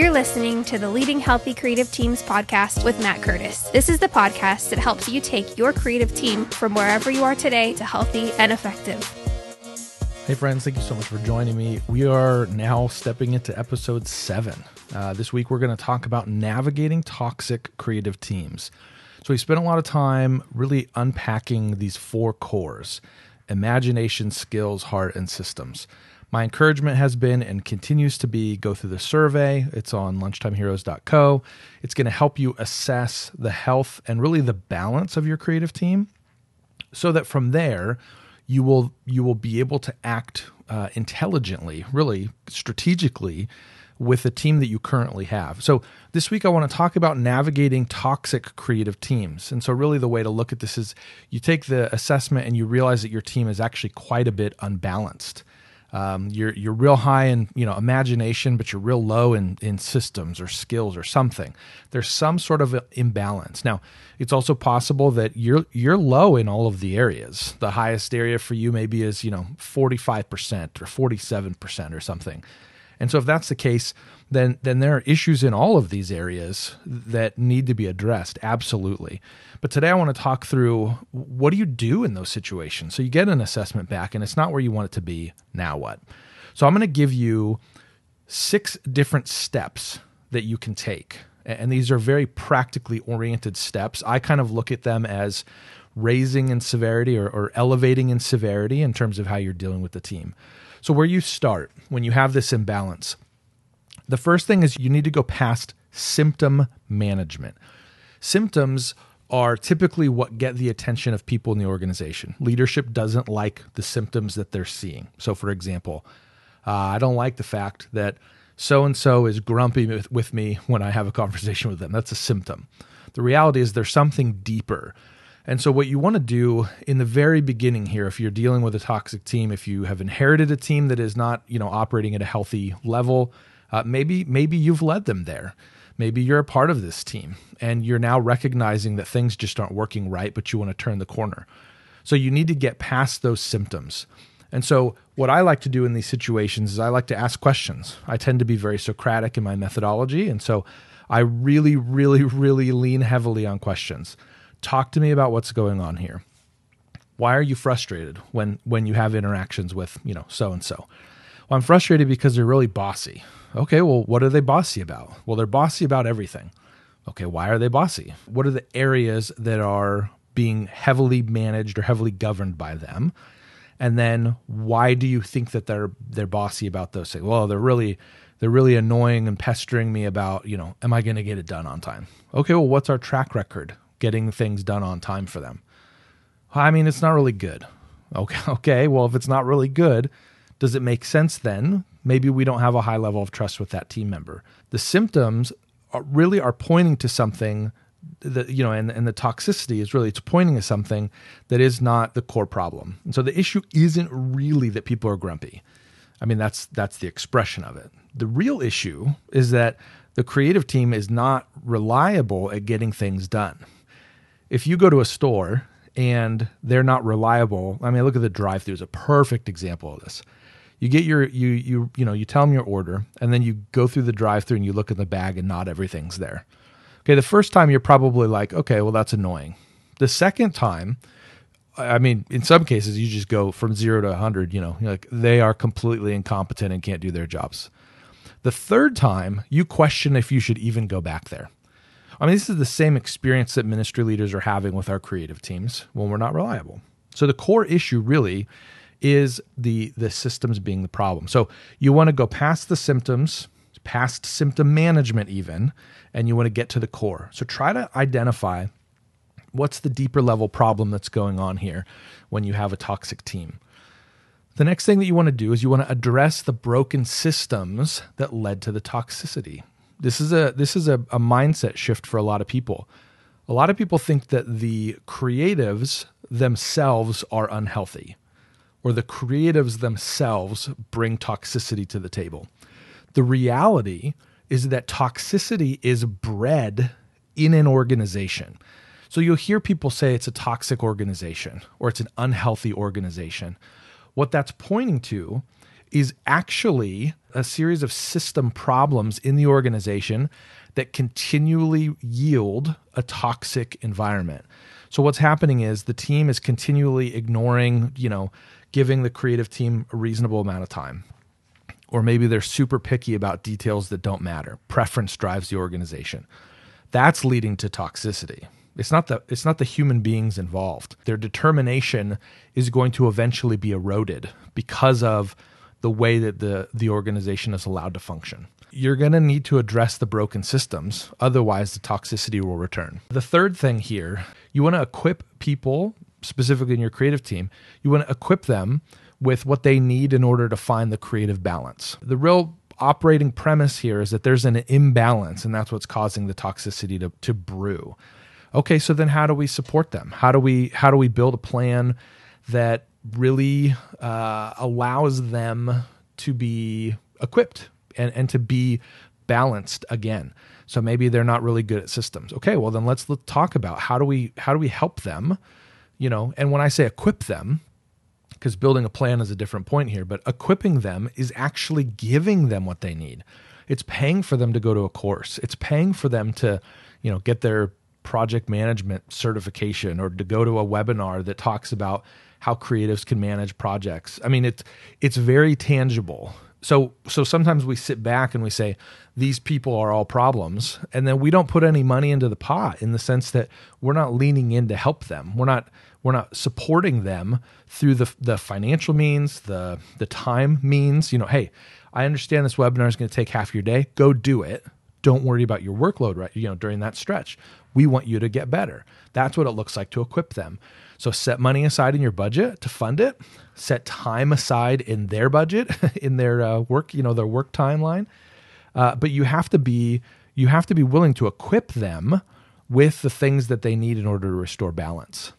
You're listening to the Leading Healthy Creative Teams podcast with Matt Curtis. This is the podcast that helps you take your creative team from wherever you are today to healthy and effective. Hey, friends, thank you so much for joining me. We are now stepping into episode seven. Uh, this week, we're going to talk about navigating toxic creative teams. So, we spent a lot of time really unpacking these four cores imagination, skills, heart, and systems. My encouragement has been and continues to be go through the survey. It's on lunchtimeheroes.co. It's going to help you assess the health and really the balance of your creative team so that from there you will you will be able to act uh, intelligently, really strategically with the team that you currently have. So, this week I want to talk about navigating toxic creative teams. And so, really, the way to look at this is you take the assessment and you realize that your team is actually quite a bit unbalanced. Um, you're you're real high in you know imagination, but you're real low in in systems or skills or something. There's some sort of imbalance. Now, it's also possible that you're you're low in all of the areas. The highest area for you maybe is you know 45 percent or 47 percent or something. And so if that's the case, then then there are issues in all of these areas that need to be addressed absolutely. But today I want to talk through what do you do in those situations? So you get an assessment back and it's not where you want it to be. Now what? So I'm going to give you six different steps that you can take. And these are very practically oriented steps. I kind of look at them as raising in severity or, or elevating in severity in terms of how you're dealing with the team. So, where you start when you have this imbalance, the first thing is you need to go past symptom management. Symptoms are typically what get the attention of people in the organization. Leadership doesn't like the symptoms that they're seeing. So, for example, uh, I don't like the fact that so and so is grumpy with, with me when I have a conversation with them. That's a symptom. The reality is there's something deeper. And so, what you want to do in the very beginning here, if you're dealing with a toxic team, if you have inherited a team that is not, you know, operating at a healthy level, uh, maybe maybe you've led them there. Maybe you're a part of this team and you're now recognizing that things just aren't working right, but you want to turn the corner. So you need to get past those symptoms. And so, what I like to do in these situations is I like to ask questions. I tend to be very Socratic in my methodology. And so, I really, really, really lean heavily on questions. Talk to me about what's going on here. Why are you frustrated when when you have interactions with, you know, so and so? Well, I'm frustrated because they're really bossy. Okay, well, what are they bossy about? Well, they're bossy about everything. Okay, why are they bossy? What are the areas that are being heavily managed or heavily governed by them? And then why do you think that they're they're bossy about those things? Well, they're really they're really annoying and pestering me about, you know, am I going to get it done on time? Okay, well, what's our track record? getting things done on time for them. I mean, it's not really good. Okay, okay. Well, if it's not really good, does it make sense then? Maybe we don't have a high level of trust with that team member. The symptoms are really are pointing to something that you know, and, and the toxicity is really it's pointing to something that is not the core problem. And so the issue isn't really that people are grumpy. I mean, that's that's the expression of it. The real issue is that the creative team is not reliable at getting things done if you go to a store and they're not reliable, I mean, look at the drive-through is a perfect example of this. You get your you you you know you tell them your order, and then you go through the drive-through and you look in the bag, and not everything's there. Okay, the first time you're probably like, okay, well that's annoying. The second time, I mean, in some cases you just go from zero to hundred. You know, like they are completely incompetent and can't do their jobs. The third time, you question if you should even go back there. I mean, this is the same experience that ministry leaders are having with our creative teams when we're not reliable. So the core issue really is the the systems being the problem. So you want to go past the symptoms, past symptom management even, and you want to get to the core. So try to identify what's the deeper level problem that's going on here when you have a toxic team. The next thing that you want to do is you want to address the broken systems that led to the toxicity. This is a this is a, a mindset shift for a lot of people. A lot of people think that the creatives themselves are unhealthy, or the creatives themselves bring toxicity to the table. The reality is that toxicity is bred in an organization. So you'll hear people say it's a toxic organization or it's an unhealthy organization. What that's pointing to is actually a series of system problems in the organization that continually yield a toxic environment. So what's happening is the team is continually ignoring, you know, giving the creative team a reasonable amount of time. Or maybe they're super picky about details that don't matter. Preference drives the organization. That's leading to toxicity. It's not the it's not the human beings involved. Their determination is going to eventually be eroded because of the way that the the organization is allowed to function. You're going to need to address the broken systems, otherwise the toxicity will return. The third thing here, you want to equip people, specifically in your creative team, you want to equip them with what they need in order to find the creative balance. The real operating premise here is that there's an imbalance and that's what's causing the toxicity to, to brew okay so then how do we support them how do we how do we build a plan that really uh, allows them to be equipped and, and to be balanced again so maybe they're not really good at systems okay well then let's, let's talk about how do we how do we help them you know and when i say equip them because building a plan is a different point here, but equipping them is actually giving them what they need. It's paying for them to go to a course. It's paying for them to, you know, get their project management certification or to go to a webinar that talks about how creatives can manage projects. I mean, it's it's very tangible. So so sometimes we sit back and we say these people are all problems and then we don't put any money into the pot in the sense that we're not leaning in to help them. We're not we're not supporting them through the the financial means, the the time means. You know, hey, I understand this webinar is going to take half your day. Go do it. Don't worry about your workload right, you know, during that stretch. We want you to get better. That's what it looks like to equip them. So set money aside in your budget to fund it. Set time aside in their budget, in their uh, work, you know, their work timeline. Uh, but you have to be you have to be willing to equip them with the things that they need in order to restore balance.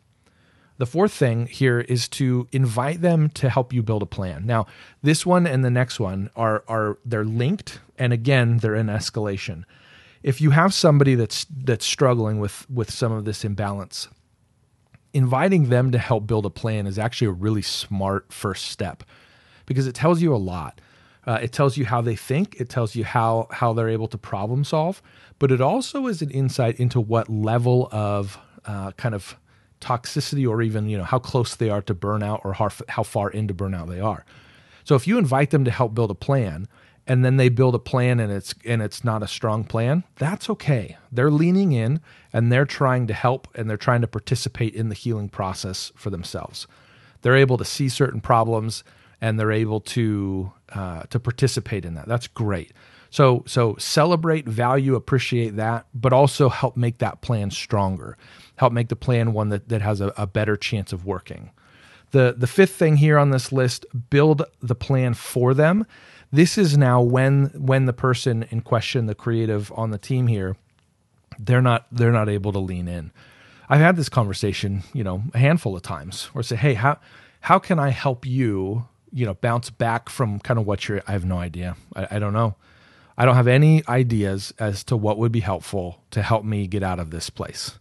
The fourth thing here is to invite them to help you build a plan. Now, this one and the next one are are they're linked and again, they're in escalation. If you have somebody that's that's struggling with with some of this imbalance, inviting them to help build a plan is actually a really smart first step because it tells you a lot. Uh, it tells you how they think. It tells you how how they're able to problem solve, but it also is an insight into what level of uh, kind of toxicity or even you know how close they are to burnout or how, how far into burnout they are so if you invite them to help build a plan and then they build a plan and it's and it's not a strong plan that's okay. They're leaning in and they're trying to help and they're trying to participate in the healing process for themselves. They're able to see certain problems and they're able to uh, to participate in that. That's great. So so celebrate value appreciate that but also help make that plan stronger. Help make the plan one that, that has a, a better chance of working. The, the fifth thing here on this list build the plan for them. This is now when when the person in question, the creative on the team here, they're not they're not able to lean in. I've had this conversation, you know, a handful of times where I say, hey, how how can I help you, you know, bounce back from kind of what you're I have no idea. I, I don't know. I don't have any ideas as to what would be helpful to help me get out of this place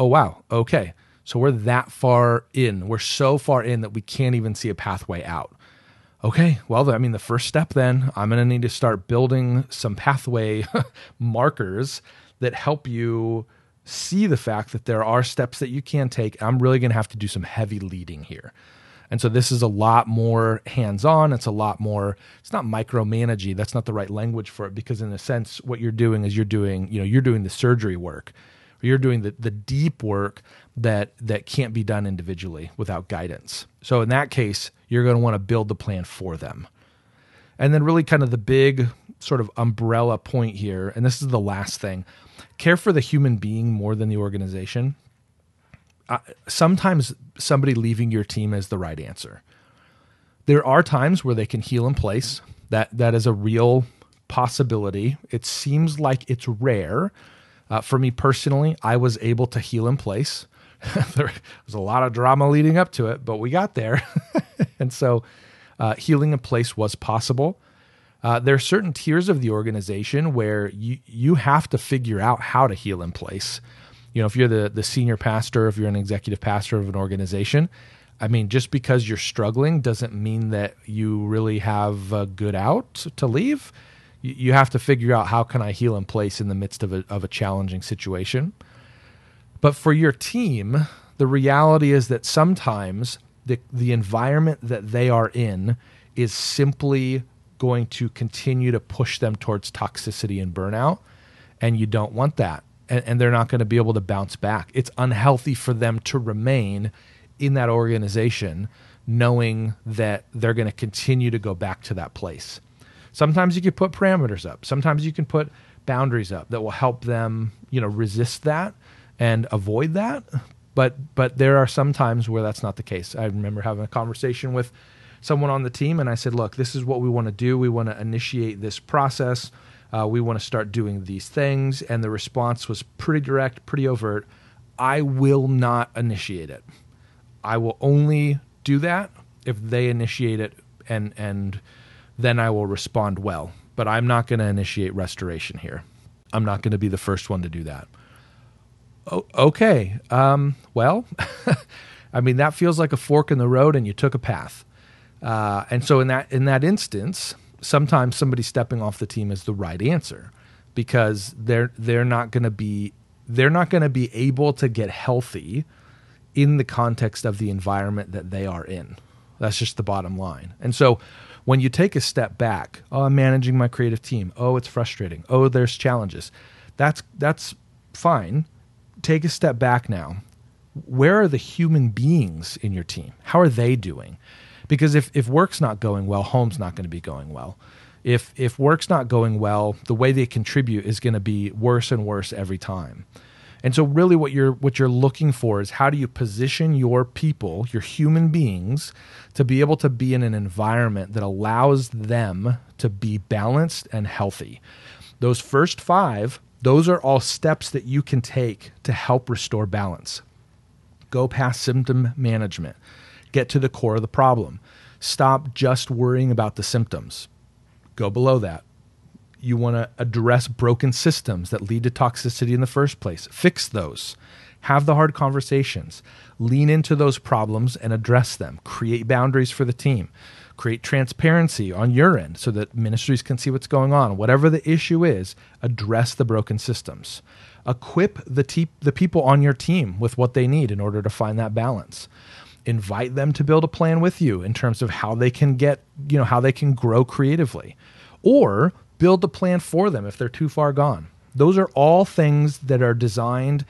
oh, wow, okay. So we're that far in. We're so far in that we can't even see a pathway out. Okay, well, I mean, the first step then, I'm going to need to start building some pathway markers that help you see the fact that there are steps that you can take. I'm really going to have to do some heavy leading here. And so this is a lot more hands on. It's a lot more, it's not micromanaging. That's not the right language for it because, in a sense, what you're doing is you're doing, you know, you're doing the surgery work you're doing the, the deep work that that can't be done individually without guidance. So in that case, you're going to want to build the plan for them. And then really kind of the big sort of umbrella point here, and this is the last thing. Care for the human being more than the organization. Uh, sometimes somebody leaving your team is the right answer. There are times where they can heal in place. That that is a real possibility. It seems like it's rare, uh, for me personally, I was able to heal in place. there was a lot of drama leading up to it, but we got there. and so uh, healing in place was possible. Uh, there are certain tiers of the organization where you, you have to figure out how to heal in place. You know, if you're the, the senior pastor, if you're an executive pastor of an organization, I mean, just because you're struggling doesn't mean that you really have a good out to leave. You, have to figure out how can I heal in place in the midst of a, of a challenging situation. But for your team, the reality is that sometimes the, the environment that they are in is simply going to continue to push them towards toxicity and burnout. And you don't want that. And, and they're not going to be able to bounce back. It's unhealthy for them to remain in that organization knowing that they're going to continue to go back to that place. Sometimes you can put parameters up. Sometimes you can put boundaries up that will help them, you know, resist that and avoid that. But but there are some times where that's not the case. I remember having a conversation with someone on the team and I said, "Look, this is what we want to do. We want to initiate this process. Uh, we want to start doing these things." And the response was pretty direct, pretty overt. I will not initiate it. I will only do that if they initiate it and and then I will respond well. But I'm not going to initiate restoration here. I'm not going to be the first one to do that. Oh, okay. Um, well, I mean that feels like a fork in the road, and you took a path. Uh, and so in that in that instance, sometimes somebody stepping off the team is the right answer because they're they're not going to be they're not going to be able to get healthy in the context of the environment that they are in. That's just the bottom line. And so when you take a step back, oh, I'm managing my creative team. Oh, it's frustrating. Oh, there's challenges. That's that's fine. Take a step back now. Where are the human beings in your team? How are they doing? Because if, if work's not going well, home's not going to be going well. If if work's not going well, the way they contribute is going to be worse and worse every time. And so really what you're what you're looking for is how do you position your people, your human beings to be able to be in an environment that allows them to be balanced and healthy. Those first 5, those are all steps that you can take to help restore balance. Go past symptom management. Get to the core of the problem. Stop just worrying about the symptoms. Go below that you want to address broken systems that lead to toxicity in the first place. Fix those. Have the hard conversations. Lean into those problems and address them. Create boundaries for the team. Create transparency on your end so that ministries can see what's going on. Whatever the issue is, address the broken systems. Equip the, te- the people on your team with what they need in order to find that balance invite them to build a plan with you in terms of how they can get, you know, how they can grow creatively. Or build a plan for them if they're too far gone. Those are all things that are designed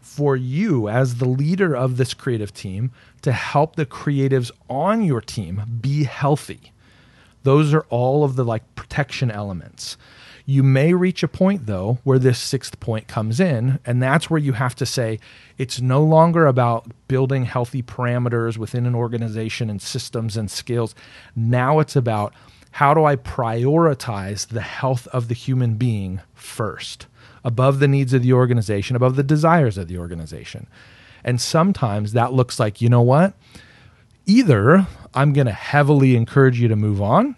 for you as the leader of this creative team to help the creatives on your team be healthy. Those are all of the like protection elements. You may reach a point though where this sixth point comes in, and that's where you have to say it's no longer about building healthy parameters within an organization and systems and skills. Now it's about how do I prioritize the health of the human being first, above the needs of the organization, above the desires of the organization? And sometimes that looks like, you know what? Either I'm going to heavily encourage you to move on,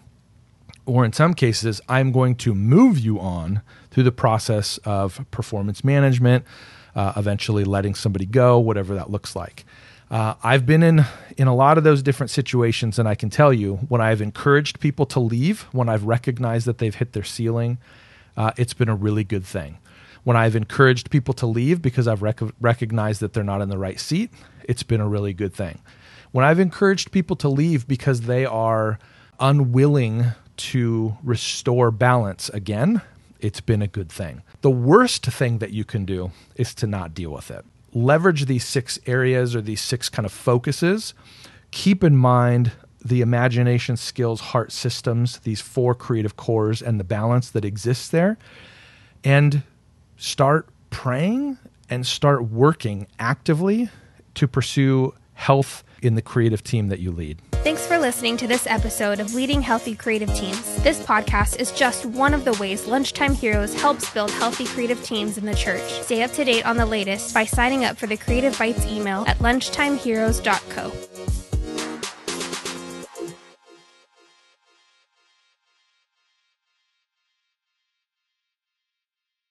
or in some cases, I'm going to move you on through the process of performance management, uh, eventually letting somebody go, whatever that looks like. Uh, I've been in in a lot of those different situations, and I can tell you when I've encouraged people to leave, when I've recognized that they've hit their ceiling, uh, it's been a really good thing. When I've encouraged people to leave because I've rec- recognized that they're not in the right seat, it's been a really good thing. When I've encouraged people to leave because they are unwilling to restore balance again, it's been a good thing. The worst thing that you can do is to not deal with it leverage these six areas or these six kind of focuses, keep in mind the imagination, skills, heart systems, these four creative cores, and the balance that exists there, and start praying and start working actively to pursue health in the creative team that you lead. Thanks for listening to this episode of Leading Healthy Creative Teams. This podcast is just one of the ways Lunchtime Heroes helps build healthy creative teams in the church. Stay up to date on the latest by signing up for the Creative Bites email at lunchtimeheroes.co.